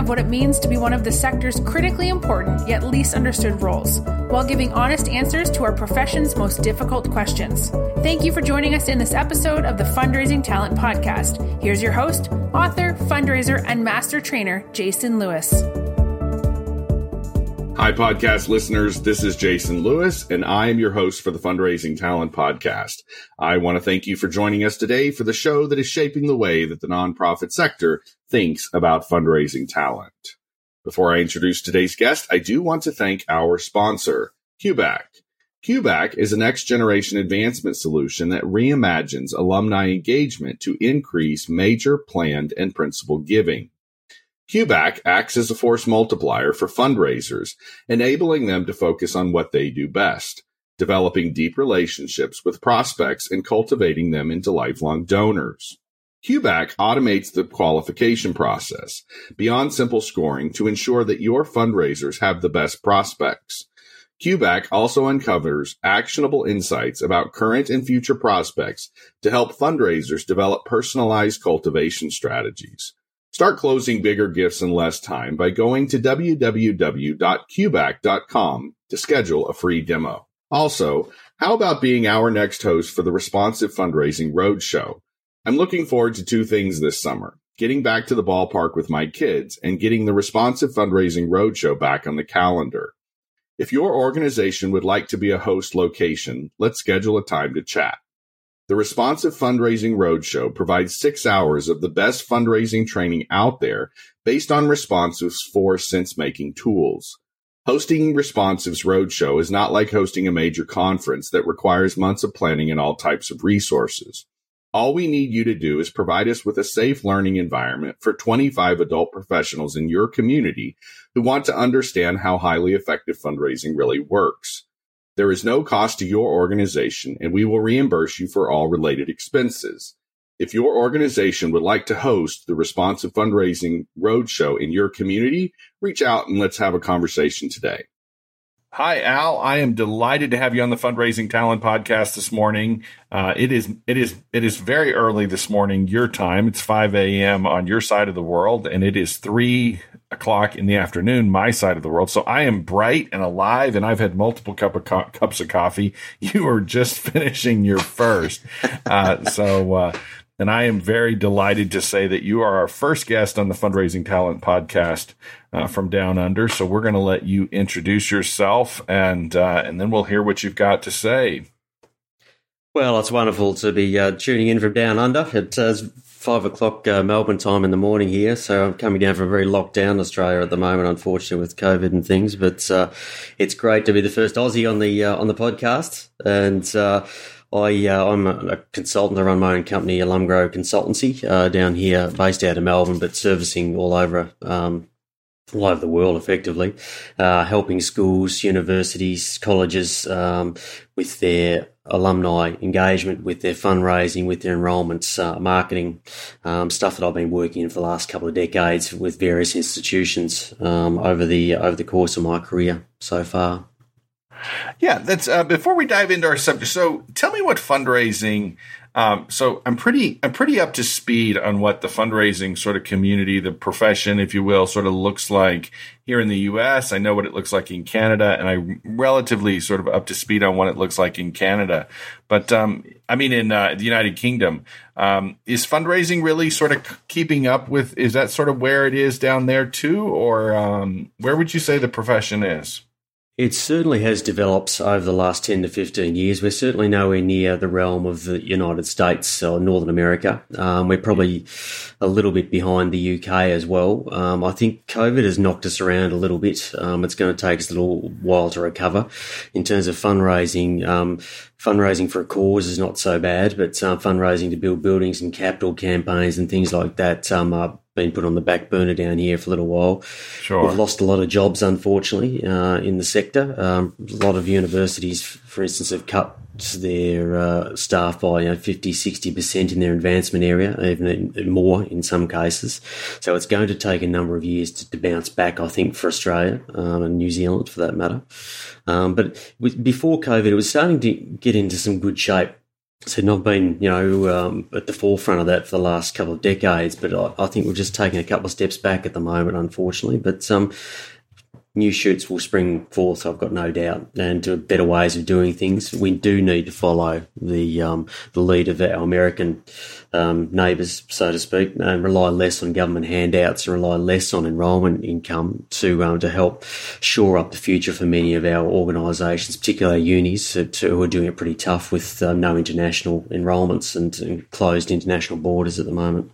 of what it means to be one of the sector's critically important yet least understood roles, while giving honest answers to our profession's most difficult questions. Thank you for joining us in this episode of the Fundraising Talent Podcast. Here's your host, author, fundraiser, and master trainer, Jason Lewis. Hi, podcast listeners. This is Jason Lewis, and I am your host for the Fundraising Talent Podcast. I want to thank you for joining us today for the show that is shaping the way that the nonprofit sector thinks about fundraising talent. Before I introduce today's guest, I do want to thank our sponsor, QBAC. QBAC is a next generation advancement solution that reimagines alumni engagement to increase major planned and principal giving. QBAC acts as a force multiplier for fundraisers, enabling them to focus on what they do best, developing deep relationships with prospects and cultivating them into lifelong donors. QBAC automates the qualification process beyond simple scoring to ensure that your fundraisers have the best prospects. QBAC also uncovers actionable insights about current and future prospects to help fundraisers develop personalized cultivation strategies. Start closing bigger gifts in less time by going to www.qbac.com to schedule a free demo. Also, how about being our next host for the Responsive Fundraising Roadshow? I'm looking forward to two things this summer getting back to the ballpark with my kids and getting the Responsive Fundraising Roadshow back on the calendar. If your organization would like to be a host location, let's schedule a time to chat. The Responsive Fundraising Roadshow provides six hours of the best fundraising training out there based on Responsive's four sense making tools. Hosting Responsive's Roadshow is not like hosting a major conference that requires months of planning and all types of resources. All we need you to do is provide us with a safe learning environment for 25 adult professionals in your community who want to understand how highly effective fundraising really works. There is no cost to your organization, and we will reimburse you for all related expenses. If your organization would like to host the Responsive Fundraising Roadshow in your community, reach out and let's have a conversation today. Hi, Al. I am delighted to have you on the Fundraising Talent Podcast this morning. Uh, it is it is it is very early this morning, your time. It's five a.m. on your side of the world, and it is three o'clock in the afternoon, my side of the world. So I am bright and alive, and I've had multiple cup of co- cups of coffee. You are just finishing your first, uh, so. Uh, and I am very delighted to say that you are our first guest on the Fundraising Talent Podcast uh, from Down Under. So we're going to let you introduce yourself, and uh, and then we'll hear what you've got to say. Well, it's wonderful to be uh, tuning in from Down Under. It's uh, five o'clock uh, Melbourne time in the morning here, so I'm coming down from a very locked down Australia at the moment, unfortunately with COVID and things. But uh, it's great to be the first Aussie on the on the podcast, and I, uh, I'm a, consultant. I run my own company, Alumgrow Consultancy, uh, down here, based out of Melbourne, but servicing all over, um, all over the world, effectively, uh, helping schools, universities, colleges um, with their alumni engagement, with their fundraising, with their enrolments, uh, marketing, um, stuff that I've been working in for the last couple of decades with various institutions um, over the over the course of my career so far. Yeah, that's uh, before we dive into our subject. So, tell me what fundraising. Um, so, I'm pretty I'm pretty up to speed on what the fundraising sort of community, the profession, if you will, sort of looks like here in the U.S. I know what it looks like in Canada, and I'm relatively sort of up to speed on what it looks like in Canada. But um, I mean, in uh, the United Kingdom, um, is fundraising really sort of keeping up with? Is that sort of where it is down there too, or um, where would you say the profession is? It certainly has developed over the last 10 to 15 years. We're certainly nowhere near the realm of the United States or Northern America. Um, we're probably a little bit behind the UK as well. Um, I think COVID has knocked us around a little bit. Um, it's going to take us a little while to recover. In terms of fundraising, um, fundraising for a cause is not so bad, but uh, fundraising to build buildings and capital campaigns and things like that um, are been put on the back burner down here for a little while. Sure. We've lost a lot of jobs, unfortunately, uh, in the sector. Um, a lot of universities, for instance, have cut their uh, staff by you know, 50, 60% in their advancement area, even more in some cases. So it's going to take a number of years to, to bounce back, I think, for Australia um, and New Zealand for that matter. Um, but before COVID, it was starting to get into some good shape. So not been, you know, um, at the forefront of that for the last couple of decades, but I, I, think we're just taking a couple of steps back at the moment, unfortunately. But um, new shoots will spring forth, I've got no doubt, and to better ways of doing things. We do need to follow the um, the lead of our American um, neighbours, so to speak, and rely less on government handouts and rely less on enrolment income to um, to help shore up the future for many of our organisations, particularly our unis, to, who are doing it pretty tough with um, no international enrolments and, and closed international borders at the moment.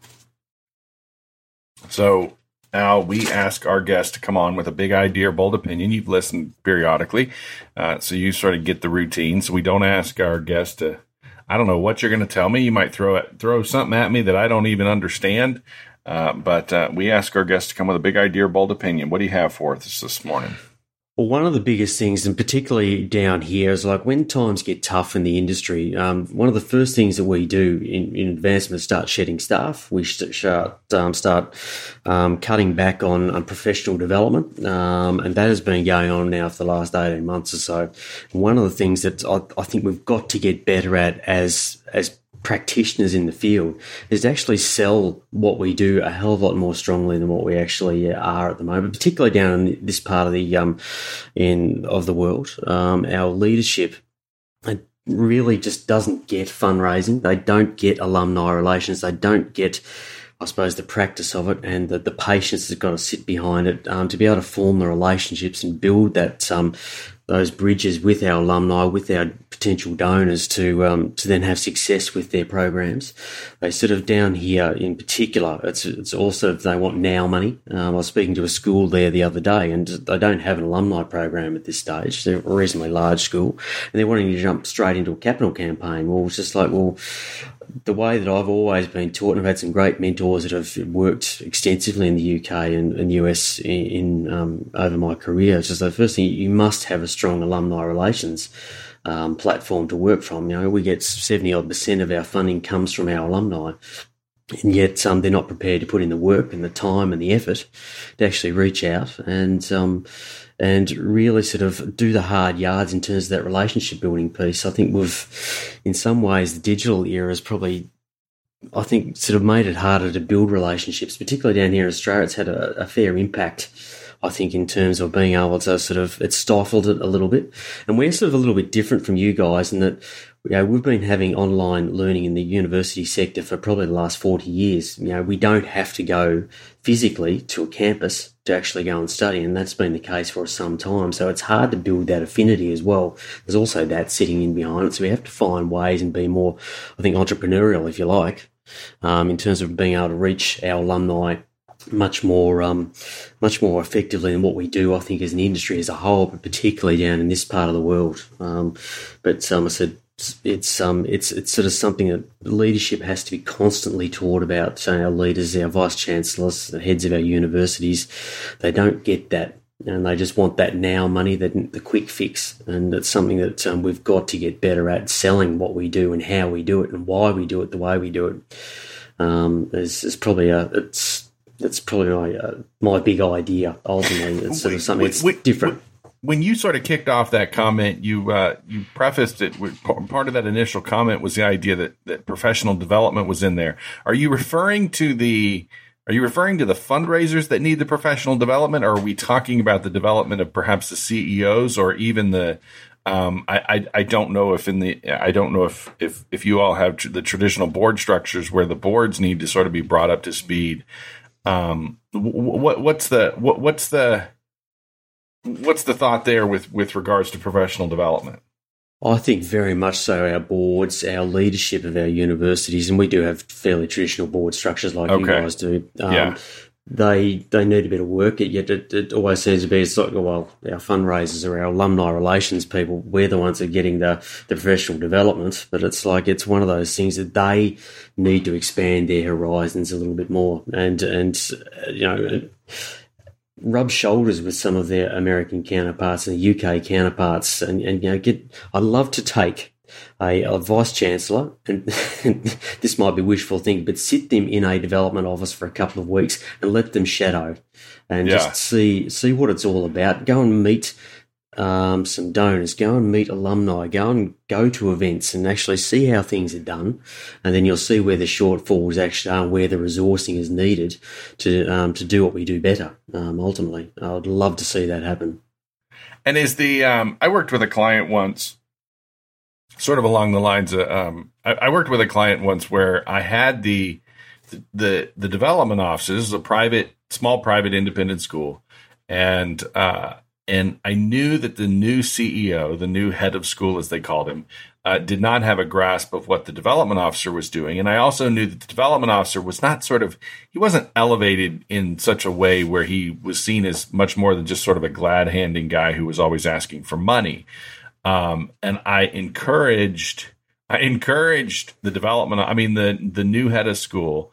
So now we ask our guests to come on with a big idea or bold opinion. You've listened periodically, uh, so you sort of get the routine. So we don't ask our guests to. I don't know what you're going to tell me. You might throw it, throw something at me that I don't even understand. Uh, but uh, we ask our guests to come with a big idea or bold opinion. What do you have for us this morning? Well, one of the biggest things, and particularly down here, is like when times get tough in the industry. Um, one of the first things that we do in, in advancement start shedding staff. We start um, start um, cutting back on, on professional development, um, and that has been going on now for the last eighteen months or so. One of the things that I, I think we've got to get better at as as practitioners in the field is to actually sell what we do a hell of a lot more strongly than what we actually are at the moment, particularly down in this part of the um, in of the world. Um, our leadership really just doesn't get fundraising. They don't get alumni relations. They don't get I suppose the practice of it and the, the patience that's got to sit behind it um, to be able to form the relationships and build that um, those bridges with our alumni, with our potential donors to um, to then have success with their programs. They sort of down here in particular, it's it's also they want now money. Um, I was speaking to a school there the other day, and they don't have an alumni program at this stage. They're a reasonably large school, and they're wanting to jump straight into a capital campaign. Well, it's just like well the way that I've always been taught, and I've had some great mentors that have worked extensively in the UK and, and US in, in um, over my career. It's just the first thing you must have a strong alumni relations um, platform to work from. You know, we get seventy odd percent of our funding comes from our alumni. And yet, um, they're not prepared to put in the work and the time and the effort to actually reach out and um, and really sort of do the hard yards in terms of that relationship building piece. I think we've, in some ways, the digital era has probably, I think, sort of made it harder to build relationships, particularly down here in Australia. It's had a, a fair impact. I think in terms of being able to sort of, it stifled it a little bit. And we're sort of a little bit different from you guys in that you know, we've been having online learning in the university sector for probably the last 40 years. You know, we don't have to go physically to a campus to actually go and study, and that's been the case for some time. So it's hard to build that affinity as well. There's also that sitting in behind it. So we have to find ways and be more, I think, entrepreneurial, if you like, um, in terms of being able to reach our alumni much more um, much more effectively than what we do, I think, as an industry as a whole, but particularly down in this part of the world. Um, but um, I said it's um it's it's sort of something that leadership has to be constantly taught about. So our leaders, our vice chancellors, the heads of our universities, they don't get that, and they just want that now money, that the quick fix, and it's something that um, we've got to get better at selling what we do and how we do it and why we do it the way we do it. Um, is, is probably a it's that's probably my uh, my big idea. Ultimately, it's sort of something that's different when you sort of kicked off that comment, you uh, you prefaced it with part of that initial comment was the idea that that professional development was in there. Are you referring to the are you referring to the fundraisers that need the professional development, or are we talking about the development of perhaps the CEOs or even the um, I, I, I don't know if in the I don't know if if if you all have tr- the traditional board structures where the boards need to sort of be brought up to speed. Um, what what's the what what's the what's the thought there with with regards to professional development? I think very much so. Our boards, our leadership of our universities, and we do have fairly traditional board structures like okay. you guys do. Um, yeah. they they need a bit of work. Yet it, it always seems to be it's like well, our fundraisers or our alumni relations people, we're the ones that are getting the the professional development. But it's like it's one of those things that they need to expand their horizons a little bit more, and and uh, you know. Rub shoulders with some of their American counterparts and UK counterparts, and, and you know, get. I love to take a, a vice chancellor, and this might be wishful thinking, but sit them in a development office for a couple of weeks and let them shadow and yeah. just see see what it's all about. Go and meet um, some donors, go and meet alumni, go and go to events and actually see how things are done, and then you'll see where the shortfalls actually are, where the resourcing is needed to um, to do what we do better. Um, ultimately, I would love to see that happen. And is the um, I worked with a client once sort of along the lines of um, I, I, worked with a client once where I had the the the development offices, a private small private independent school, and uh, and I knew that the new CEO, the new head of school as they called him, uh, did not have a grasp of what the development officer was doing, and I also knew that the development officer was not sort of he wasn't elevated in such a way where he was seen as much more than just sort of a glad handing guy who was always asking for money. Um, and I encouraged, I encouraged the development. I mean, the the new head of school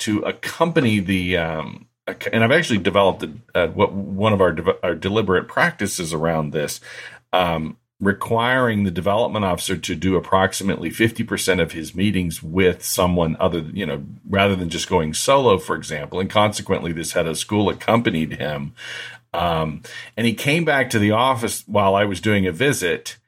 to accompany the. Um, and I've actually developed what one of our, de- our deliberate practices around this, um, requiring the development officer to do approximately 50% of his meetings with someone other, you know, rather than just going solo, for example. And consequently, this head of school accompanied him um, and he came back to the office while I was doing a visit,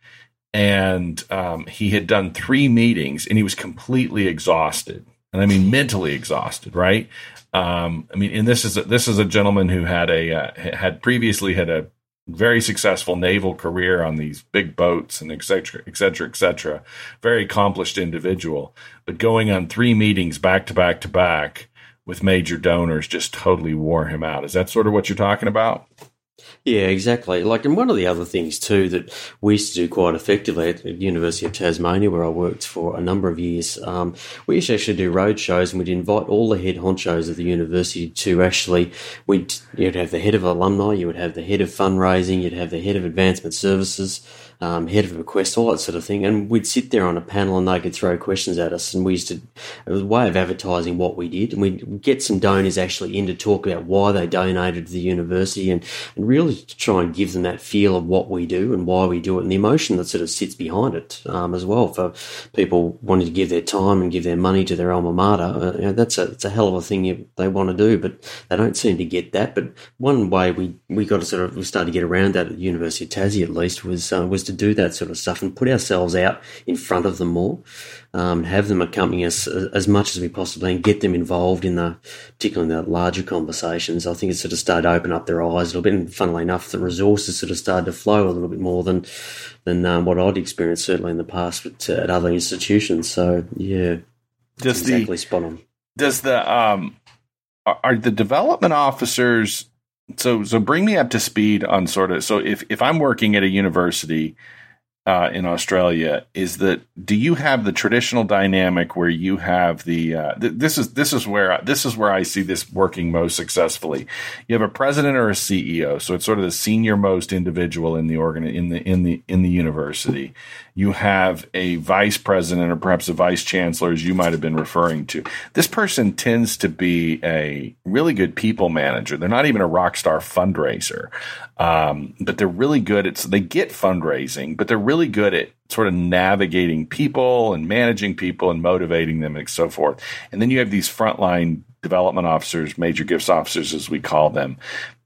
and um, he had done three meetings, and he was completely exhausted, and I mean mentally exhausted. Right? Um, I mean, and this is a, this is a gentleman who had a uh, had previously had a very successful naval career on these big boats and et cetera, et cetera, et cetera. Very accomplished individual, but going on three meetings back to back to back with major donors just totally wore him out. Is that sort of what you're talking about? Yeah, exactly. Like, and one of the other things too that we used to do quite effectively at the University of Tasmania, where I worked for a number of years, um, we used to actually do road shows, and we'd invite all the head honchos of the university to actually. We'd you'd have the head of alumni, you would have the head of fundraising, you'd have the head of advancement services, um, head of a request, all that sort of thing. And we'd sit there on a panel and they could throw questions at us. And we used to, it was a way of advertising what we did. And we'd get some donors actually in to talk about why they donated to the university and, and really to try and give them that feel of what we do and why we do it and the emotion that sort of sits behind it um, as well for people wanting to give their time and give their money to their alma mater. Uh, you know, that's a, it's a hell of a thing you, they want to do, but they don't seem to get that. But one way we, we got to sort of, we started to get around that at the University of Tassie at least was, uh, was to do that sort of stuff and put ourselves out in front of them more, um, have them accompany us as much as we possibly and get them involved in the, particularly in the larger conversations. I think it sort of started to open up their eyes a little bit. And funnily enough, the resources sort of started to flow a little bit more than than um, what I'd experienced certainly in the past uh, at other institutions. So yeah, does exactly the, spot on. Does the um, are the development officers so so bring me up to speed on sort of so if if I'm working at a university uh, in Australia is that do you have the traditional dynamic where you have the uh, th- this is this is where this is where I see this working most successfully. You have a president or a CEO, so it's sort of the senior most individual in the organ in the in the in the university. You have a vice president or perhaps a vice chancellor, as you might have been referring to. This person tends to be a really good people manager. They're not even a rock star fundraiser, um, but they're really good at. They get fundraising, but they're really really good at sort of navigating people and managing people and motivating them and so forth. And then you have these frontline development officers, major gifts officers, as we call them.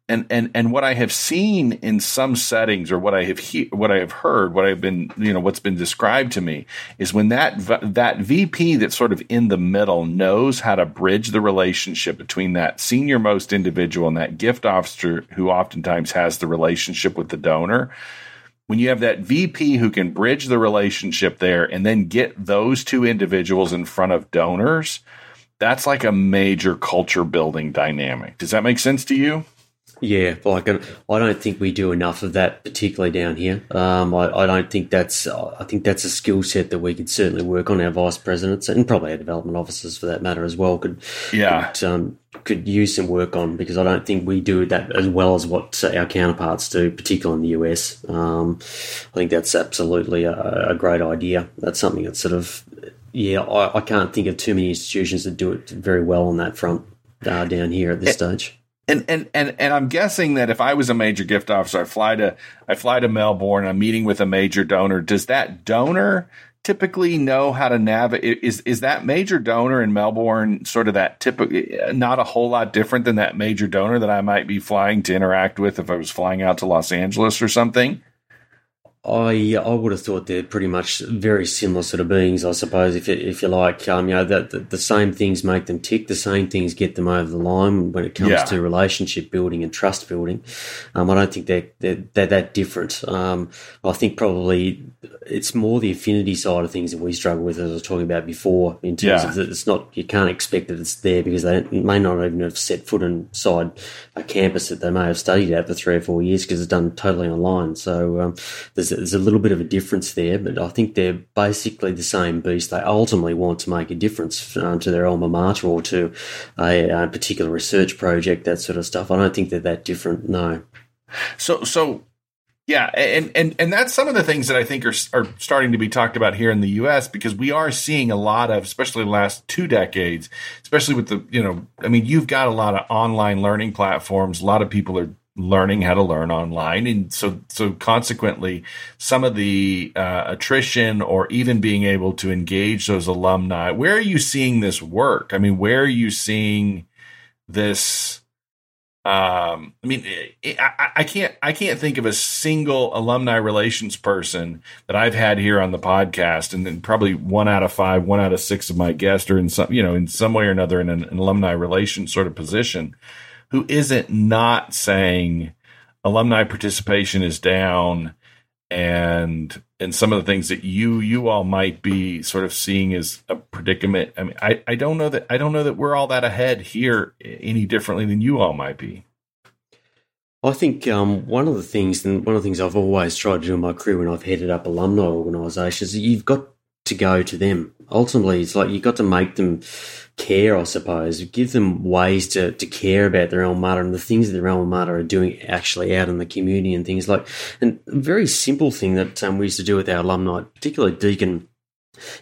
And, and and what I have seen in some settings, or what I have he, what I have heard, what I've been you know what's been described to me is when that that VP that's sort of in the middle knows how to bridge the relationship between that senior most individual and that gift officer who oftentimes has the relationship with the donor when you have that VP who can bridge the relationship there and then get those two individuals in front of donors, that's like a major culture building dynamic. Does that make sense to you? Yeah, like I don't think we do enough of that, particularly down here. Um, I, I, don't think that's. I think that's a skill set that we could certainly work on. Our vice presidents and probably our development officers, for that matter, as well, could yeah could, um, could use some work on because I don't think we do that as well as what our counterparts do, particularly in the US. Um, I think that's absolutely a, a, great idea. That's something that's sort of, yeah, I, I, can't think of too many institutions that do it very well on that front uh, down here at this stage. And, and and and I'm guessing that if I was a major gift officer, I fly to I fly to Melbourne. I'm meeting with a major donor. Does that donor typically know how to navigate? Is is that major donor in Melbourne sort of that typical, uh, not a whole lot different than that major donor that I might be flying to interact with if I was flying out to Los Angeles or something? I I would have thought they're pretty much very similar sort of beings, I suppose. If if you like, um, you know, that the, the, same things make them tick, the same things get them over the line when it comes yeah. to relationship building and trust building. Um, I don't think they're they're, they're that different. Um, I think probably it's more the affinity side of things that we struggle with, as I was talking about before. In terms yeah. of that, it's not you can't expect that it's there because they may not even have set foot inside a campus that they may have studied at for three or four years because it's done totally online. So um, there's there's, a little bit of a difference there, but I think they're basically the same beast. They ultimately want to make a difference uh, to their alma mater or to a, a, particular research project, that sort of stuff. I don't think they're that different. No. So, so yeah, and and and that's some of the things that I think are are starting to be talked about here in the U.S. because we are seeing a lot of, especially the last two decades, especially with the you know, I mean, you've got a lot of online learning platforms. A lot of people are learning how to learn online. And so so consequently some of the uh, attrition or even being able to engage those alumni where are you seeing this work? I mean where are you seeing this um i mean I, I can't i can't think of a single alumni relations person that i've had here on the podcast and then probably one out of five one out of six of my guests are in some you know in some way or another in an, an alumni relations sort of position who isn't not saying alumni participation is down and and some of the things that you you all might be sort of seeing as a predicament. I mean, I, I don't know that I don't know that we're all that ahead here any differently than you all might be. I think um, one of the things, and one of the things I've always tried to do in my career when I've headed up alumni organisations, you've got to go to them. Ultimately, it's like you've got to make them care, I suppose. Give them ways to, to care about their alma mater and the things that their alma mater are doing actually out in the community and things like. And a very simple thing that um, we used to do with our alumni, particularly Deakin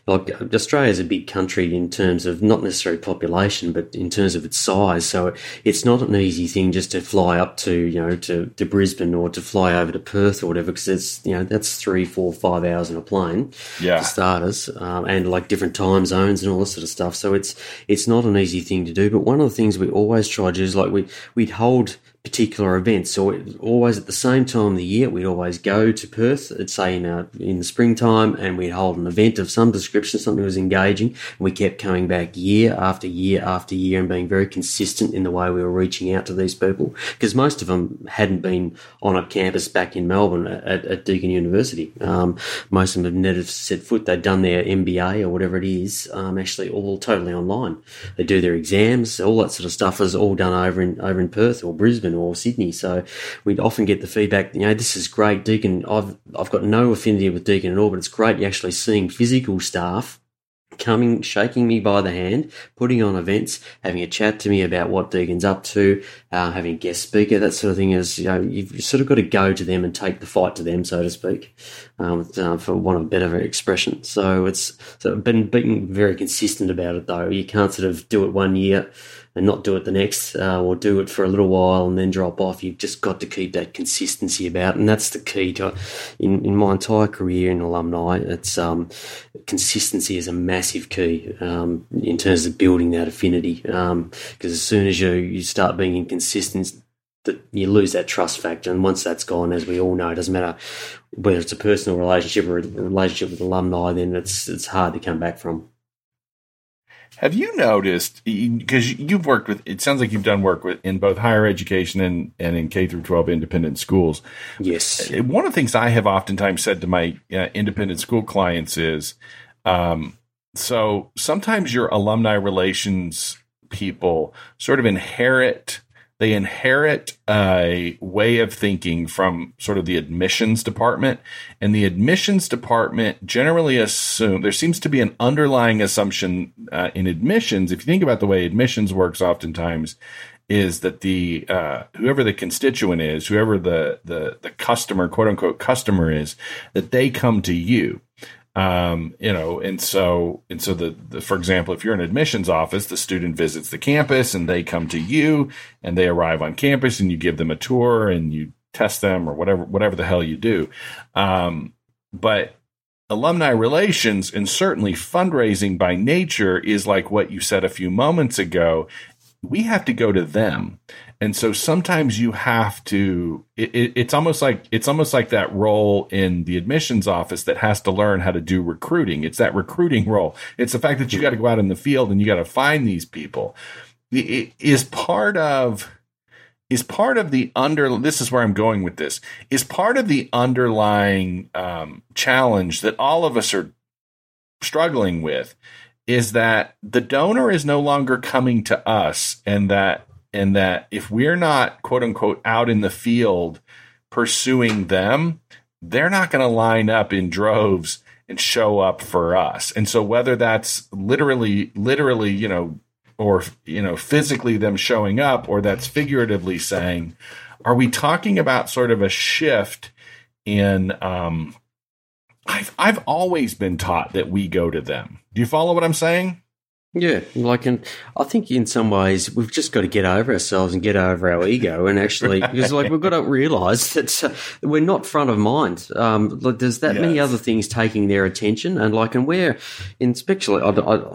like Australia is a big country in terms of not necessarily population, but in terms of its size. So it's not an easy thing just to fly up to you know to, to Brisbane or to fly over to Perth or whatever because it's you know that's three, four, five hours in a plane yeah. for starters, um, and like different time zones and all this sort of stuff. So it's it's not an easy thing to do. But one of the things we always try to do is like we we'd hold particular events. So always at the same time of the year, we'd always go to Perth, let's say in, uh, in the springtime, and we'd hold an event of some description, something that was engaging. And we kept coming back year after year after year and being very consistent in the way we were reaching out to these people because most of them hadn't been on a campus back in Melbourne at, at Deakin University. Um, most of them had never set foot. They'd done their MBA or whatever it is, um, actually all totally online. They do their exams, all that sort of stuff is all done over in over in Perth or Brisbane or Sydney. So we'd often get the feedback, you know, this is great, Deakin. I've I've got no affinity with Deakin at all, but it's great actually seeing physical staff coming, shaking me by the hand, putting on events, having a chat to me about what Deakin's up to, uh, having a guest speaker, that sort of thing is, you know, you've sort of got to go to them and take the fight to them, so to speak, um, uh, for want of a better expression. So it's so been being very consistent about it though. You can't sort of do it one year and not do it the next, uh, or do it for a little while and then drop off. You've just got to keep that consistency about, and that's the key to in, in my entire career in alumni. It's um, consistency is a massive key um, in terms of building that affinity. Because um, as soon as you you start being inconsistent, that you lose that trust factor, and once that's gone, as we all know, it doesn't matter whether it's a personal relationship or a relationship with alumni, then it's it's hard to come back from. Have you noticed because you've worked with? It sounds like you've done work with in both higher education and and in K through twelve independent schools. Yes. Uh, one of the things I have oftentimes said to my uh, independent school clients is, um, so sometimes your alumni relations people sort of inherit they inherit a way of thinking from sort of the admissions department. And the admissions department generally assume there seems to be an underlying assumption uh, in admissions. If you think about the way admissions works, oftentimes is that the uh, whoever the constituent is, whoever the the the customer, quote unquote customer is, that they come to you. Um, you know, and so and so the, the for example, if you're an admissions office, the student visits the campus and they come to you and they arrive on campus and you give them a tour and you test them or whatever whatever the hell you do. Um, but alumni relations and certainly fundraising by nature is like what you said a few moments ago we have to go to them and so sometimes you have to it, it, it's almost like it's almost like that role in the admissions office that has to learn how to do recruiting. It's that recruiting role. It's the fact that you got to go out in the field and you got to find these people. It is part of is part of the under this is where i'm going with this is part of the underlying um, challenge that all of us are struggling with is that the donor is no longer coming to us and that and that if we're not quote unquote out in the field pursuing them they're not going to line up in droves and show up for us and so whether that's literally literally you know or you know physically them showing up or that's figuratively saying are we talking about sort of a shift in um I've I've always been taught that we go to them. Do you follow what I'm saying? Yeah, like, and I think in some ways we've just got to get over ourselves and get over our ego, and actually, because like we've got to realise that uh, we're not front of mind. Um, like, there's that yes. many other things taking their attention, and like, and we're, in especially, I,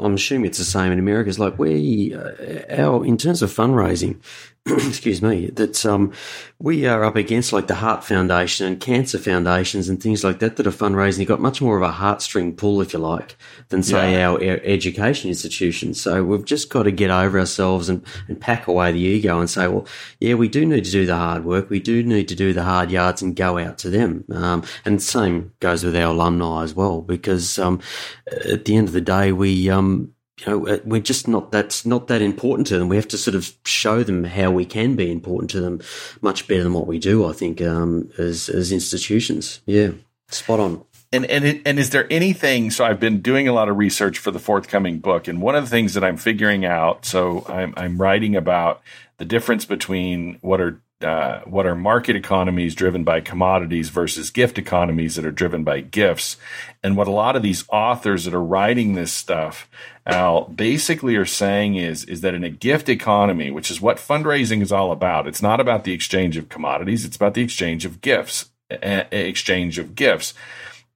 am assuming it's the same in America. Is like we, uh, our in terms of fundraising, excuse me, that um, we are up against like the Heart Foundation and cancer foundations and things like that that are fundraising. You've got much more of a heartstring pull, if you like, than say yeah. our, our, education institutions. So we've just got to get over ourselves and, and pack away the ego and say, well, yeah, we do need to do the hard work. We do need to do the hard yards and go out to them. Um, and same goes with our alumni as well, because um, at the end of the day, we um, you know, uh, we're just not that's not that important to them. We have to sort of show them how we can be important to them much better than what we do. I think um, as as institutions. Yeah, spot on. And and and is there anything? So I've been doing a lot of research for the forthcoming book, and one of the things that I'm figuring out. So I'm I'm writing about the difference between what are uh, what are market economies driven by commodities versus gift economies that are driven by gifts. And what a lot of these authors that are writing this stuff out basically are saying is, is that in a gift economy, which is what fundraising is all about, it's not about the exchange of commodities, it's about the exchange of gifts, exchange of gifts,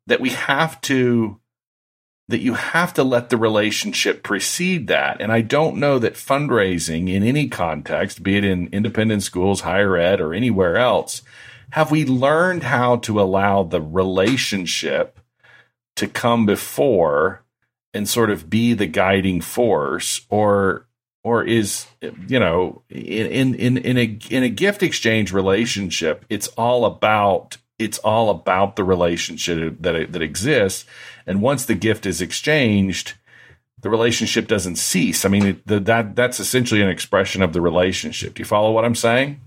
that we have to that you have to let the relationship precede that. And I don't know that fundraising in any context, be it in independent schools, higher ed, or anywhere else, have we learned how to allow the relationship to come before and sort of be the guiding force or or is you know in in in a in a gift exchange relationship it's all about it's all about the relationship that that exists and once the gift is exchanged, the relationship doesn't cease. I mean, the, that that's essentially an expression of the relationship. Do you follow what I'm saying?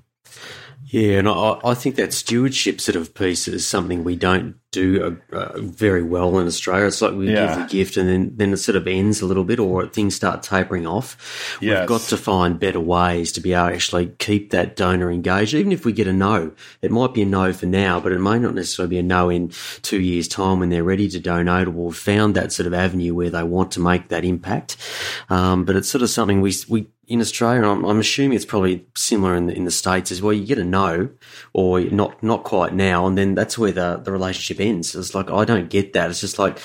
Yeah, and I, I think that stewardship sort of piece is something we don't do uh, very well in Australia. It's like we yeah. give the gift and then, then it sort of ends a little bit or things start tapering off. Yes. We've got to find better ways to be able to actually keep that donor engaged. Even if we get a no, it might be a no for now, but it may not necessarily be a no in two years' time when they're ready to donate or we've found that sort of avenue where they want to make that impact. Um, but it's sort of something we, we in Australia, I'm, I'm, assuming it's probably similar in the, in the States as well. You get a no or not, not quite now. And then that's where the, the relationship ends. It's like, I don't get that. It's just like,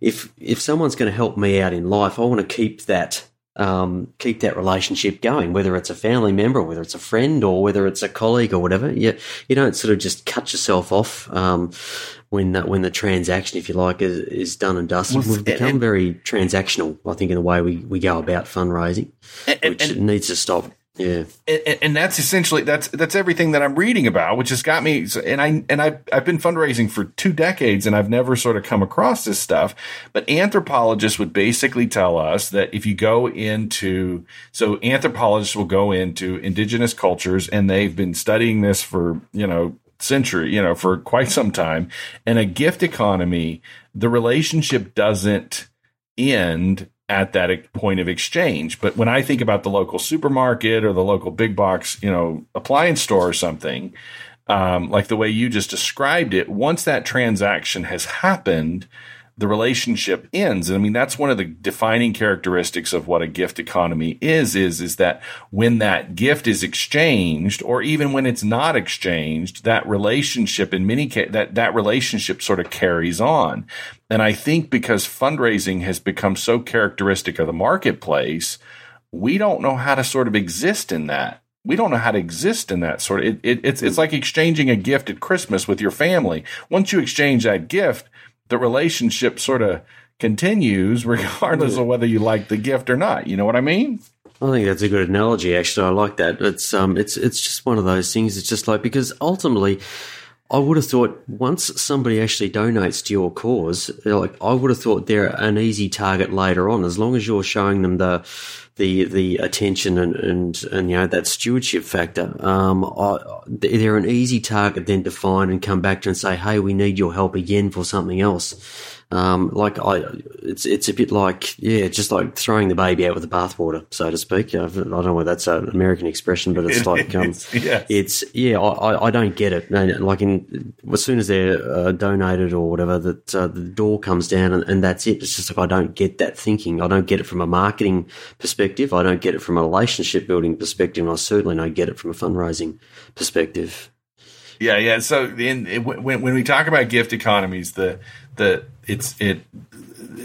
if, if someone's going to help me out in life, I want to keep that, um, keep that relationship going, whether it's a family member, whether it's a friend, or whether it's a colleague or whatever. You, you don't sort of just cut yourself off, um, when that, when the transaction, if you like, is, is done and dusted. Well, We've become very transactional, I think, in the way we, we go about fundraising, and, which and, needs to stop. Yeah, and, and, that's essentially that's that's everything that I'm reading about, which has got me. And I and I've I've been fundraising for two decades, and I've never sort of come across this stuff. But anthropologists would basically tell us that if you go into so anthropologists will go into indigenous cultures, and they've been studying this for you know century, you know, for quite some time. And a gift economy, the relationship doesn't end at that point of exchange. But when I think about the local supermarket or the local big box, you know, appliance store or something, um, like the way you just described it, once that transaction has happened, the relationship ends. And I mean, that's one of the defining characteristics of what a gift economy is, is, is that when that gift is exchanged, or even when it's not exchanged, that relationship in many cases, that, that relationship sort of carries on. And I think because fundraising has become so characteristic of the marketplace, we don't know how to sort of exist in that we don't know how to exist in that sort of it, it, it's it's like exchanging a gift at Christmas with your family. Once you exchange that gift, the relationship sort of continues regardless of whether you like the gift or not. You know what I mean? I think that's a good analogy. Actually, I like that. It's um, it's it's just one of those things. It's just like because ultimately, I would have thought once somebody actually donates to your cause, like I would have thought they're an easy target later on, as long as you're showing them the the the attention and and, and you know that stewardship factor. Um, I, they're an easy target then to find and come back to and say, hey, we need your help again for something else. Um, like I, it's it's a bit like yeah, just like throwing the baby out with the bathwater, so to speak. I don't know whether that's an American expression, but it's like um, it's, yes. it's yeah, I, I don't get it. Like in as soon as they're uh, donated or whatever, that uh, the door comes down and, and that's it. It's just like I don't get that thinking. I don't get it from a marketing perspective. I don't get it from a relationship building perspective. And I certainly don't get it from a fundraising perspective. Yeah, yeah. So in, when when we talk about gift economies, the the it's it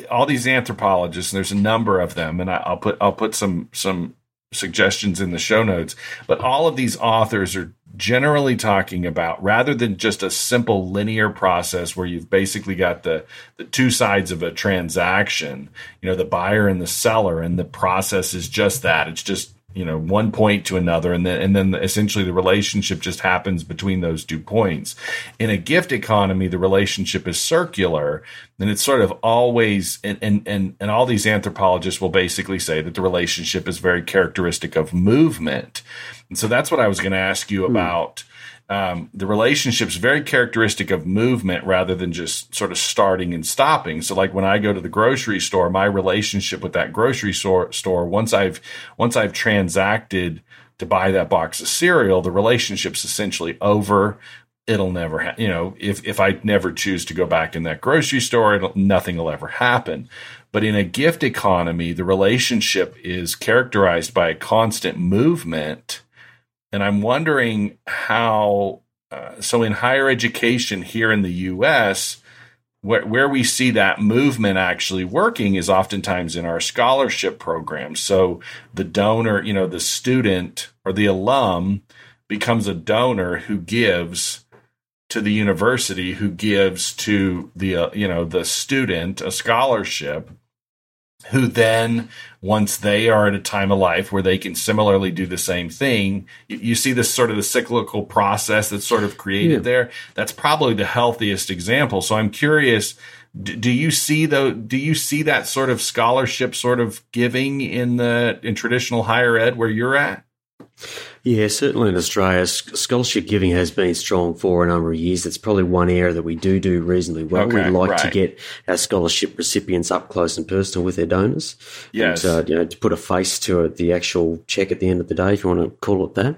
all these anthropologists, and there's a number of them, and I, will put I'll put some some suggestions in the show notes. But all of these authors are generally talking about rather than just a simple linear process where you've basically got the the two sides of a transaction, you know, the buyer and the seller, and the process is just that. It's just you know one point to another and then and then essentially the relationship just happens between those two points. In a gift economy the relationship is circular and it's sort of always and and and, and all these anthropologists will basically say that the relationship is very characteristic of movement. And so that's what i was going to ask you hmm. about um, the relationship's very characteristic of movement rather than just sort of starting and stopping. So like when I go to the grocery store, my relationship with that grocery store, store once I've, once I've transacted to buy that box of cereal, the relationship's essentially over. It'll never, ha- you know, if, if I never choose to go back in that grocery store, nothing will ever happen. But in a gift economy, the relationship is characterized by a constant movement and I'm wondering how, uh, so in higher education here in the US, where, where we see that movement actually working is oftentimes in our scholarship programs. So the donor, you know, the student or the alum becomes a donor who gives to the university, who gives to the, uh, you know, the student a scholarship who then, once they are at a time of life where they can similarly do the same thing, you, you see this sort of the cyclical process that's sort of created yeah. there. That's probably the healthiest example. So I'm curious, do, do you see though? Do you see that sort of scholarship sort of giving in the in traditional higher ed where you're at? Yeah, certainly in Australia, scholarship giving has been strong for a number of years. It's probably one area that we do do reasonably well. Okay, we like right. to get our scholarship recipients up close and personal with their donors. Yes. And, uh, you know, to put a face to the actual check at the end of the day, if you want to call it that.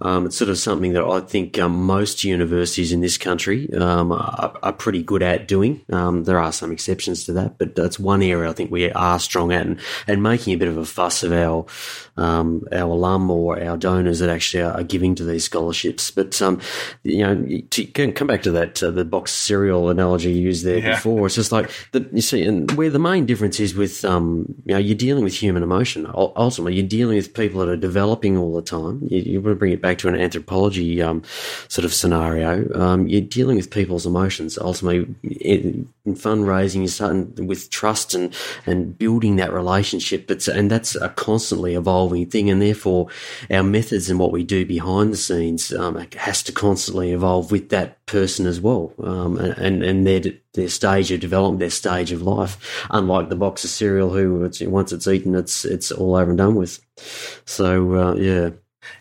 Um, it's sort of something that I think um, most universities in this country um, are, are, pretty good at doing. Um, there are some exceptions to that, but that's one area I think we are strong at and, and making a bit of a fuss of our, um, our alum or our donors that actually are, giving to these scholarships. But um, you know, to come back to that uh, the box cereal analogy you used there yeah. before, it's just like the, you see, and where the main difference is with um, you know, you're dealing with human emotion. Ultimately, you're dealing with people that are developing all the time. You, you want to bring it back to an anthropology um, sort of scenario. Um, you're dealing with people's emotions. Ultimately, in, in fundraising, you're starting with trust and and building that relationship. But and that's a constantly evolving thing, and therefore, our our methods and what we do behind the scenes um, has to constantly evolve with that person as well, um, and and their their stage of development, their stage of life. Unlike the box of cereal, who once it's eaten, it's it's all over and done with. So uh, yeah,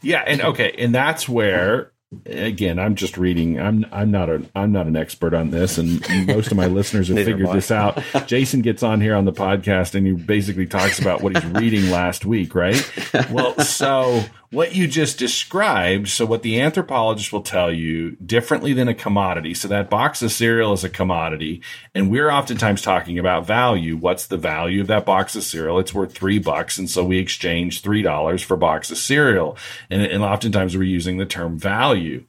yeah, and okay, and that's where again i'm just reading i'm i'm not a i'm not an expert on this and most of my listeners have figured this out. Jason gets on here on the podcast and he basically talks about what he's reading last week right? Well so what you just described, so what the anthropologist will tell you differently than a commodity. So that box of cereal is a commodity. And we're oftentimes talking about value. What's the value of that box of cereal? It's worth three bucks. And so we exchange $3 for a box of cereal. And, and oftentimes we're using the term value.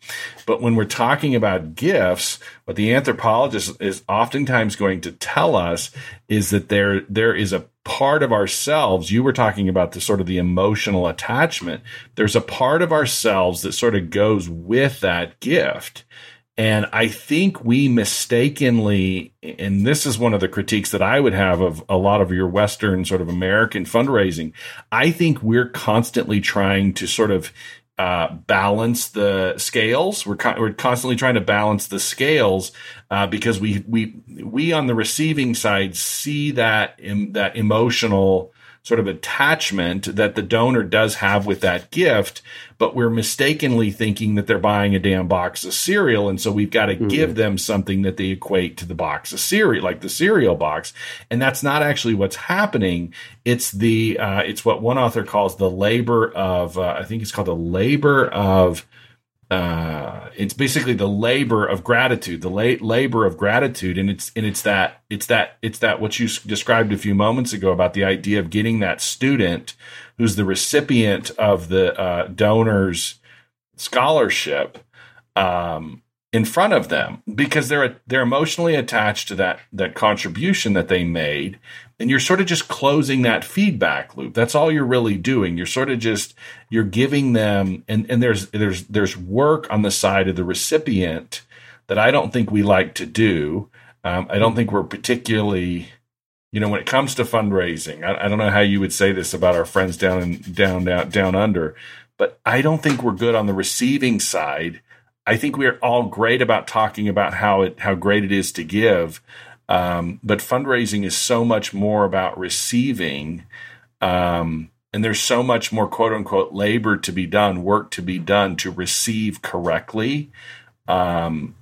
But when we're talking about gifts, what the anthropologist is oftentimes going to tell us is that there, there is a part of ourselves. You were talking about the sort of the emotional attachment. There's a part of ourselves that sort of goes with that gift. And I think we mistakenly, and this is one of the critiques that I would have of a lot of your Western sort of American fundraising. I think we're constantly trying to sort of uh, balance the scales. We're we're constantly trying to balance the scales uh, because we we we on the receiving side see that in, that emotional sort of attachment that the donor does have with that gift, but we're mistakenly thinking that they're buying a damn box of cereal. And so we've got to mm-hmm. give them something that they equate to the box of cereal, like the cereal box. And that's not actually what's happening. It's the, uh, it's what one author calls the labor of, uh, I think it's called the labor of, uh, it's basically the labor of gratitude, the la- labor of gratitude, and it's and it's that it's that it's that what you s- described a few moments ago about the idea of getting that student who's the recipient of the uh, donor's scholarship um, in front of them because they're they're emotionally attached to that that contribution that they made and you're sort of just closing that feedback loop. That's all you're really doing. You're sort of just you're giving them and and there's there's there's work on the side of the recipient that I don't think we like to do. Um, I don't think we're particularly you know when it comes to fundraising I, I don't know how you would say this about our friends down in down down down under but I don't think we're good on the receiving side. I think we're all great about talking about how it how great it is to give, um, but fundraising is so much more about receiving, um, and there's so much more quote unquote labor to be done, work to be done to receive correctly, um,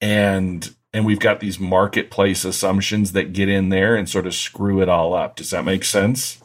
and and we've got these marketplace assumptions that get in there and sort of screw it all up. Does that make sense?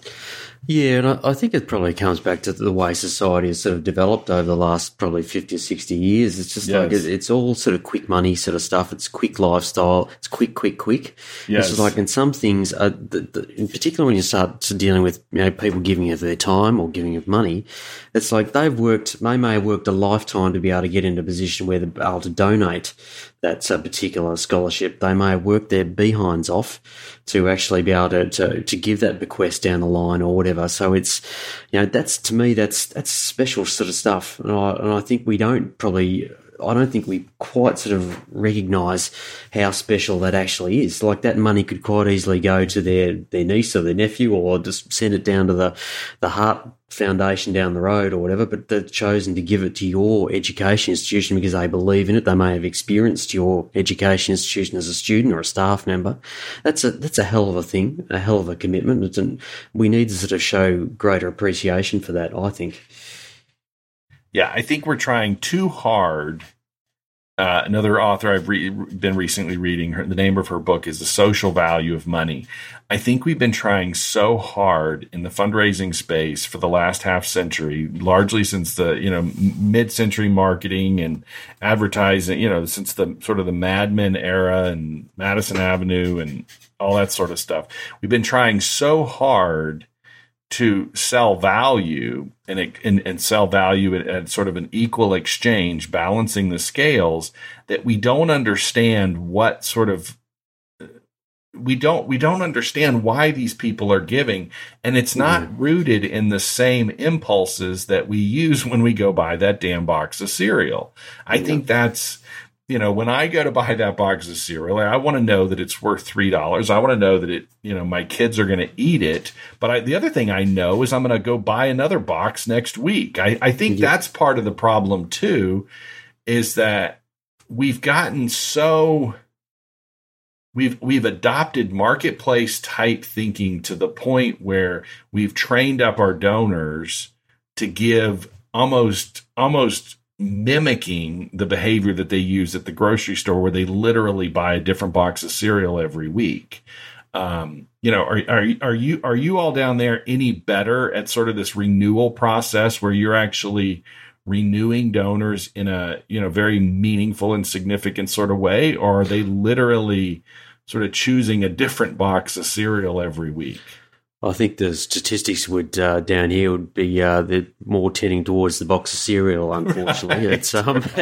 Yeah, and I, I, think it probably comes back to the way society has sort of developed over the last probably 50 or 60 years. It's just yes. like it, it's all sort of quick money sort of stuff. It's quick lifestyle. It's quick, quick, quick. Yes. It's like in some things, uh, the, the, in particular when you start dealing with you know, people giving of their time or giving of money, it's like they've worked, they may have worked a lifetime to be able to get into a position where they're able to donate that uh, particular scholarship. They may have worked their behinds off to actually be able to, to, to give that bequest down the line or whatever. So it's, you know, that's to me, that's, that's special sort of stuff. And I, and I think we don't probably, I don't think we quite sort of recognise how special that actually is. Like that money could quite easily go to their, their niece or their nephew or just send it down to the, the heart foundation down the road or whatever, but they've chosen to give it to your education institution because they believe in it. They may have experienced your education institution as a student or a staff member. That's a that's a hell of a thing, a hell of a commitment. And we need to sort of show greater appreciation for that. I think. Yeah, I think we're trying too hard uh, another author I've re- been recently reading, her, the name of her book is The Social Value of Money. I think we've been trying so hard in the fundraising space for the last half century, largely since the, you know, mid century marketing and advertising, you know, since the sort of the Mad Men era and Madison Avenue and all that sort of stuff. We've been trying so hard to sell value and, and, and sell value at, at, sort of an equal exchange, balancing the scales that we don't understand what sort of we don't we don't understand why these people are giving and it's not mm-hmm. rooted in the same impulses that we use when we go buy that damn box of cereal. I think that's you know, when I go to buy that box of cereal, I want to know that it's worth three dollars. I want to know that it, you know, my kids are going to eat it. But I, the other thing I know is I'm going to go buy another box next week. I, I think yeah. that's part of the problem too, is that we've gotten so we've we've adopted marketplace type thinking to the point where we've trained up our donors to give almost almost mimicking the behavior that they use at the grocery store where they literally buy a different box of cereal every week. Um, you know, are, are, are you, are you all down there any better at sort of this renewal process where you're actually renewing donors in a, you know, very meaningful and significant sort of way? Or are they literally sort of choosing a different box of cereal every week? I think the statistics would uh, down here would be uh, they're more tending towards the box of cereal. Unfortunately, right. it's um,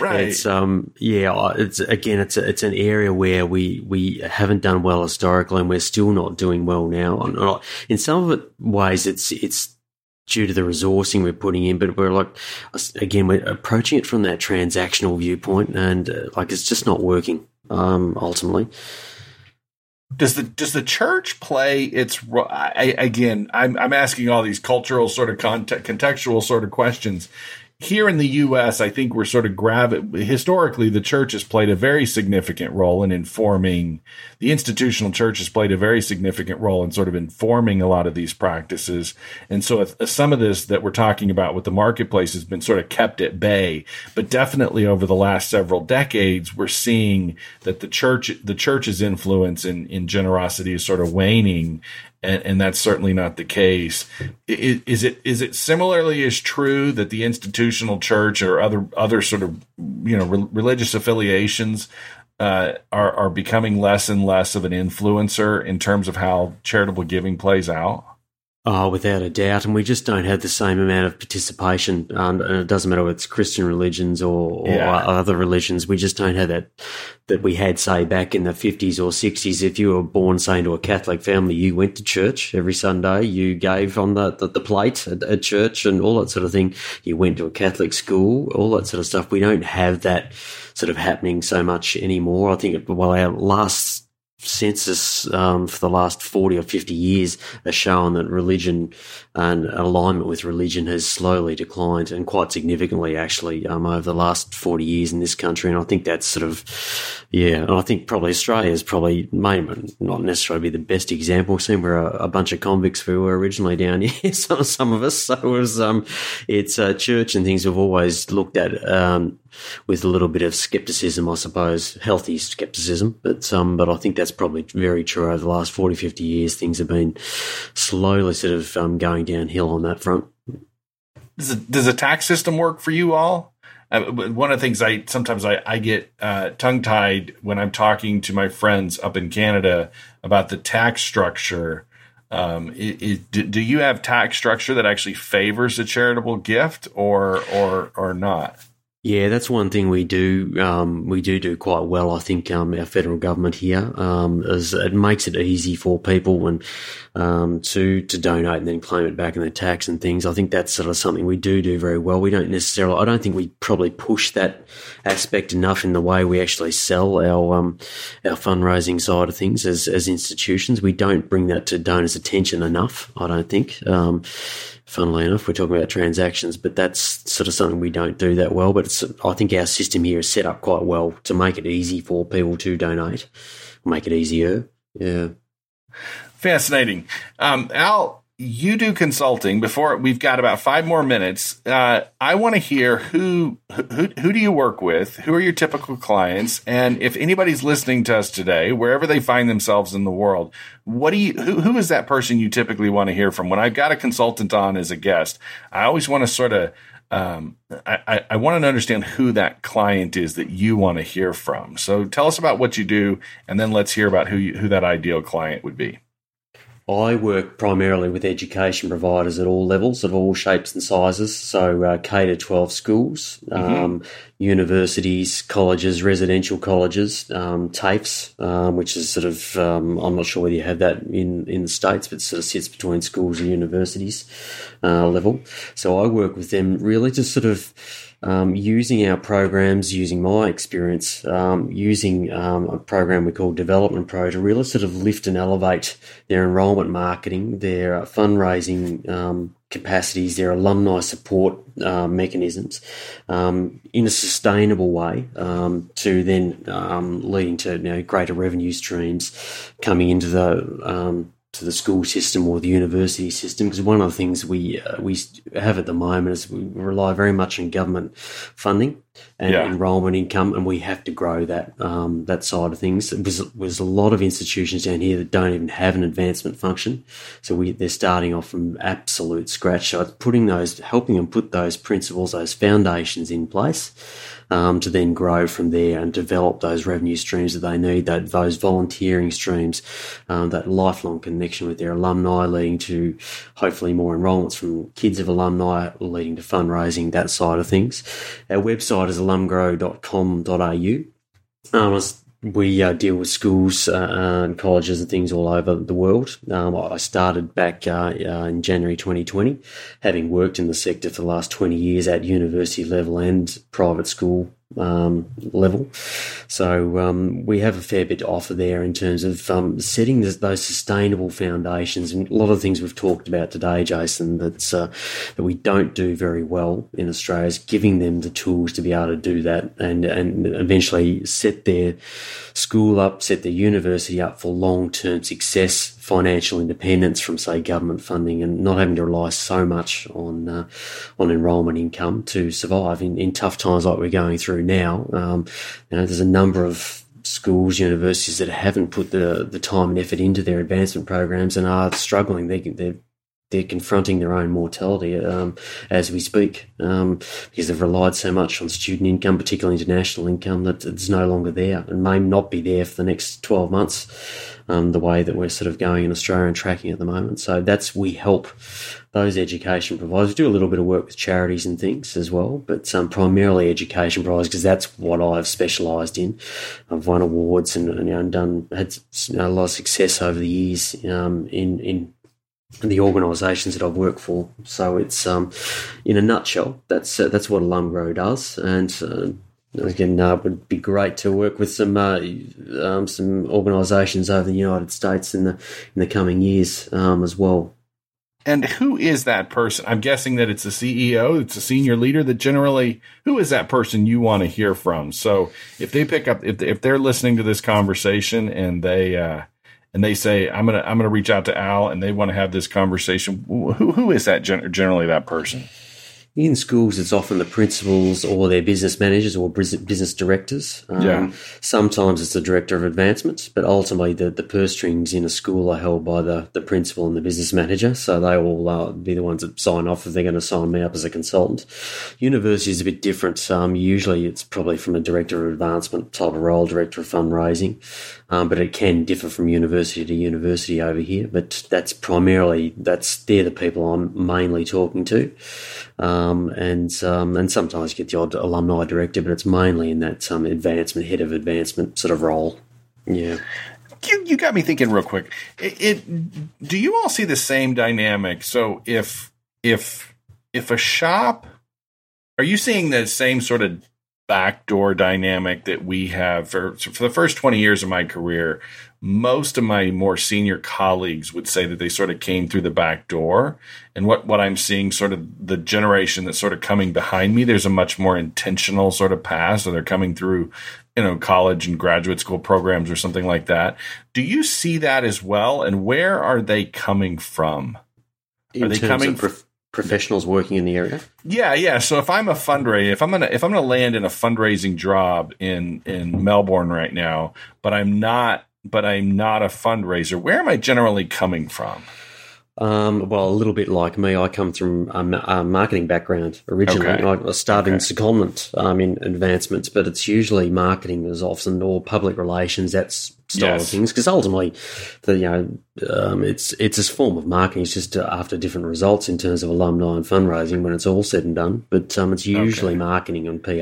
right. It's um, yeah. It's again, it's a, it's an area where we we haven't done well historically, and we're still not doing well now. In some of it ways, it's it's due to the resourcing we're putting in, but we're like again, we're approaching it from that transactional viewpoint, and uh, like it's just not working. Um, ultimately does the does the church play its I, again I'm I'm asking all these cultural sort of context, contextual sort of questions here in the U.S., I think we're sort of gravi- historically the church has played a very significant role in informing the institutional church has played a very significant role in sort of informing a lot of these practices. And so if, if some of this that we're talking about with the marketplace has been sort of kept at bay, but definitely over the last several decades, we're seeing that the church, the church's influence in, in generosity is sort of waning and, and that's certainly not the case. Is, is, it is it similarly as true that the institutional church or other other sort of you know re- religious affiliations uh, are are becoming less and less of an influencer in terms of how charitable giving plays out? Oh, without a doubt. And we just don't have the same amount of participation. Um, and it doesn't matter whether it's Christian religions or, or yeah. other religions. We just don't have that, that we had, say, back in the 50s or 60s. If you were born, say, into a Catholic family, you went to church every Sunday. You gave on the, the, the plate at, at church and all that sort of thing. You went to a Catholic school, all that sort of stuff. We don't have that sort of happening so much anymore. I think, well, our last census um, for the last 40 or 50 years has shown that religion and alignment with religion has slowly declined and quite significantly actually um, over the last 40 years in this country. And I think that's sort of yeah and I think probably Australia is probably may not necessarily be the best example. Seeing we're a, a, bunch of convicts who were originally down here some, some of us. So it was um, it's uh, church and things we've always looked at um, with a little bit of skepticism, I suppose, healthy skepticism. But um, but I think that's probably very true over the last 40, 50 years. Things have been slowly sort of um, going downhill on that front. Does, does the tax system work for you all? Uh, one of the things I sometimes I, I get uh, tongue tied when I'm talking to my friends up in Canada about the tax structure. Um, it, it, do, do you have tax structure that actually favors a charitable gift or or or not? Yeah, that's one thing we do. Um, we do do quite well, I think. Um, our federal government here um, is it makes it easy for people when um, to to donate and then claim it back in their tax and things. I think that's sort of something we do do very well. We don't necessarily. I don't think we probably push that aspect enough in the way we actually sell our um, our fundraising side of things as as institutions. We don't bring that to donors' attention enough. I don't think. Funnily enough, we're talking about transactions, but that's sort of something we don't do that well. But I think our system here is set up quite well to make it easy for people to donate, make it easier. Yeah. Fascinating. Um, Al, you do consulting before we've got about five more minutes. Uh, I want to hear who, who, who do you work with? Who are your typical clients? And if anybody's listening to us today, wherever they find themselves in the world, what do you, who, who is that person you typically want to hear from? When I've got a consultant on as a guest, I always want to sort of, um, I, I want to understand who that client is that you want to hear from. So tell us about what you do, and then let's hear about who you, who that ideal client would be. I work primarily with education providers at all levels, of all shapes and sizes. So uh, K to 12 schools, mm-hmm. um, universities, colleges, residential colleges, um, TAFEs, um, which is sort of, um, I'm not sure whether you have that in, in the States, but sort of sits between schools and universities uh, level. So I work with them really to sort of um, using our programs, using my experience, um, using um, a program we call Development Pro to really sort of lift and elevate their enrolment marketing, their fundraising um, capacities, their alumni support uh, mechanisms um, in a sustainable way to then leading to you know, greater revenue streams coming into the to the school system or the university system because one of the things we uh, we have at the moment is we rely very much on government funding and yeah. enrollment income, and we have to grow that um, that side of things. There's, there's a lot of institutions down here that don't even have an advancement function, so we they're starting off from absolute scratch. So it's putting those, helping them put those principles, those foundations in place um, to then grow from there and develop those revenue streams that they need, that those volunteering streams, um, that lifelong connection with their alumni, leading to hopefully more enrolments from kids of alumni, leading to fundraising, that side of things. Our website is alumgrow.com.au. Um, we uh, deal with schools uh, and colleges and things all over the world. Um, I started back uh, uh in January 2020, having worked in the sector for the last 20 years at university level and private school um, level. So um, we have a fair bit to offer there in terms of um, setting this, those sustainable foundations, and a lot of things we've talked about today, Jason, that's uh, that we don't do very well in Australia is giving them the tools to be able to do that, and and eventually set their school up, set their university up for long term success financial independence from, say, government funding and not having to rely so much on uh, on enrolment income to survive in, in tough times like we're going through now. Um, you know, there's a number of schools, universities that haven't put the, the time and effort into their advancement programs and are struggling. They, they're they're confronting their own mortality um, as we speak um, because they've relied so much on student income, particularly international income, that it's no longer there and may not be there for the next 12 months um, the way that we're sort of going in Australia and tracking at the moment. So that's we help those education providers. We do a little bit of work with charities and things as well, but um, primarily education providers because that's what I've specialised in. I've won awards and, and, know, done had you know, a lot of success over the years um, in in the organisations that I've worked for. So it's um, in a nutshell, that's uh, that's what Alumgrow does, and uh, Again, uh, it would be great to work with some uh, um, some organisations over the United States in the in the coming years um, as well. And who is that person? I'm guessing that it's a CEO, it's a senior leader that generally who is that person you want to hear from? So if they pick up if if they're listening to this conversation and they uh, and they say I'm gonna I'm gonna reach out to Al and they want to have this conversation, who who is that generally that person? in schools, it's often the principals or their business managers or business directors. Um, yeah. Sometimes it's the director of advancement, but ultimately the, the purse strings in a school are held by the, the principal and the business manager. So they will uh, be the ones that sign off if they're going to sign me up as a consultant. University is a bit different. Um, usually it's probably from a director of advancement type of role, director of fundraising, um, but it can differ from university to university over here. But that's primarily, that's, they're the people I'm mainly talking to. Um, and um, and sometimes get the odd alumni director, but it's mainly in that um, advancement, head of advancement sort of role. Yeah. You, you got me thinking real quick. It, it do you all see the same dynamic? So if if if a shop, are you seeing the same sort of backdoor dynamic that we have for for the first 20 years of my career most of my more senior colleagues would say that they sort of came through the back door. And what, what I'm seeing, sort of the generation that's sort of coming behind me, there's a much more intentional sort of path. So they're coming through, you know, college and graduate school programs or something like that. Do you see that as well? And where are they coming from? In are they coming from? Professionals working in the area? Yeah, yeah. So if I'm a fundraiser, if I'm gonna if I'm gonna land in a fundraising job in in Melbourne right now, but I'm not but I'm not a fundraiser. Where am I generally coming from? Um, well, a little bit like me, I come from a, a marketing background originally. Okay. I started okay. in secondment um, in advancements, but it's usually marketing is often or public relations. That's style Yes. of things because ultimately, the you know, um, it's it's a form of marketing. It's just uh, after different results in terms of alumni and fundraising when it's all said and done. But um, it's usually marketing and PR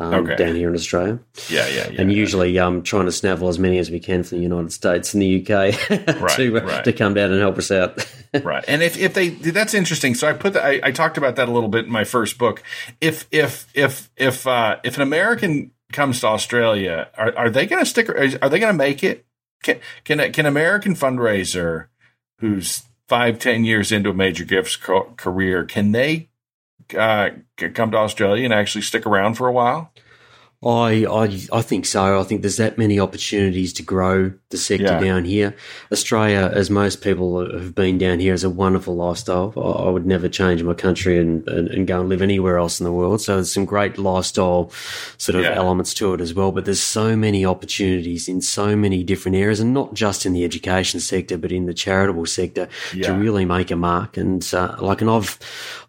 um, Okay. down here in Australia, Yeah, yeah, yeah. and usually um, trying to snavel as many as we can from the United States and the UK to uh, right. to come down and help us out. right and if, if they that's interesting so i put I, I talked about that a little bit in my first book if if if if uh if an american comes to australia are, are they going to stick are they going to make it? Can can can american fundraiser who's five ten years into a major gifts career can they uh come to australia and actually stick around for a while I, I I think so. I think there's that many opportunities to grow the sector Yeah. down here. Australia, as most people have been down here, is a wonderful lifestyle. I, I would never change my country and, and, and go and live anywhere else in the world. So there's some great lifestyle sort of Yeah. elements to it as well. But there's so many opportunities in so many different areas, and not just in the education sector, but in the charitable sector to really make a mark. And uh, like, and I've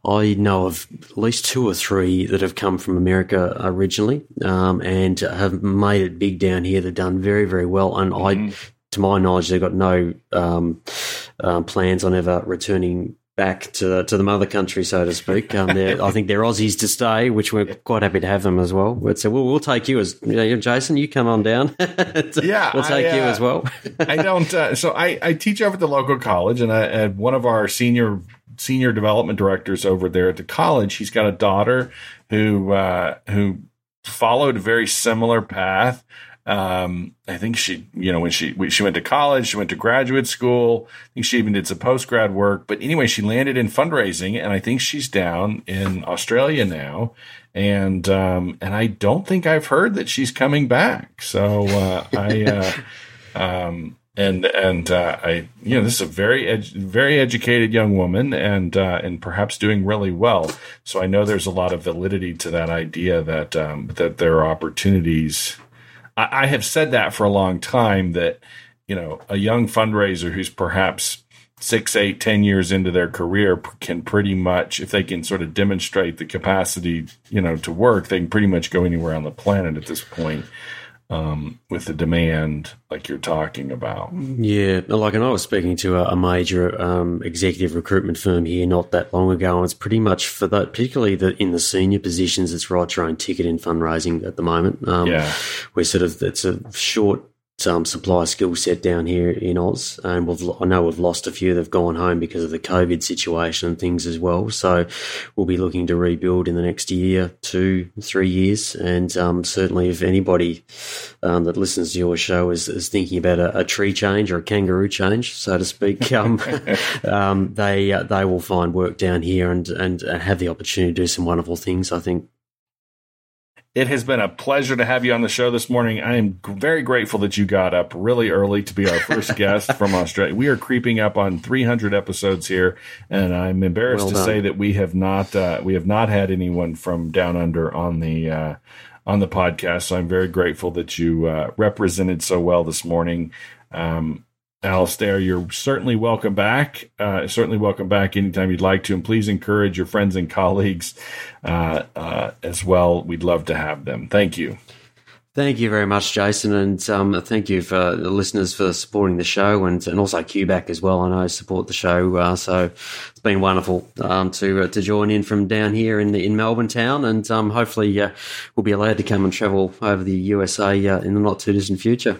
I know of at least two or three that have come from America originally um, and have made it big down here. They've done very, very well. And I, to my knowledge, they've got no um, um, plans on ever returning back to the, to the mother country, so to speak. Um, I think they're Aussies to stay, which we're quite happy to have them as well. But so we'll, we'll take you as you know, Jason. You come on down. Yeah, we'll take I, you uh, as well. I don't. Uh, so I, I teach over at the local college, and, I, and one of our senior senior development directors over there at the college, he's got a daughter who uh, who followed a very similar path. Um, I think she, you know, when she when she went to college, she went to graduate school. I think she even did some post grad work. But anyway, she landed in fundraising, and I think she's down in Australia now. And um, and I don't think I've heard that she's coming back. So uh, I. Uh, um, and and uh, I, you know, this is a very edu- very educated young woman, and uh, and perhaps doing really well. So I know there's a lot of validity to that idea that um, that there are opportunities. I, I have said that for a long time that you know a young fundraiser who's perhaps six, eight, ten years into their career can pretty much, if they can sort of demonstrate the capacity, you know, to work, they can pretty much go anywhere on the planet at this point um, with the demand like you're talking about. Yeah, like, and I was speaking to a, a major um, executive recruitment firm here not that long ago, and it's pretty much for that, particularly the, in the senior positions, it's write your own ticket in fundraising at the moment. Um, Yeah. we're sort of it's a short um, supply skill set down here in Oz, and we've I know we've lost a few. They've gone home because of the COVID situation and things as well. So we'll be looking to rebuild in the next year, two, three years, and um, certainly if anybody um, that listens to your show is, is thinking about a, a tree change or a kangaroo change, so to speak, um, um, they uh, they will find work down here and and have the opportunity to do some wonderful things. I think. It has been a pleasure to have you on the show this morning. I am very grateful that you got up really early to be our first guest from Australia. We are creeping up on 300 episodes here, and I'm embarrassed Well to say that we have not uh, we have not had anyone from down under on the uh, on the podcast. So I'm very grateful that you uh, represented so well this morning. Um, Alistair, you're certainly welcome back. Uh, certainly welcome back anytime you'd like to. And please encourage your friends and colleagues uh, uh, as well. We'd love to have them. Thank you. Thank you very much, Jason, and um, thank you for the listeners for supporting the show, and, and also QBack as well. I know support the show, uh, so it's been wonderful um, to uh, to join in from down here in in Melbourne town, and um, hopefully uh, we'll be allowed to come and travel over the USA in the not too distant future.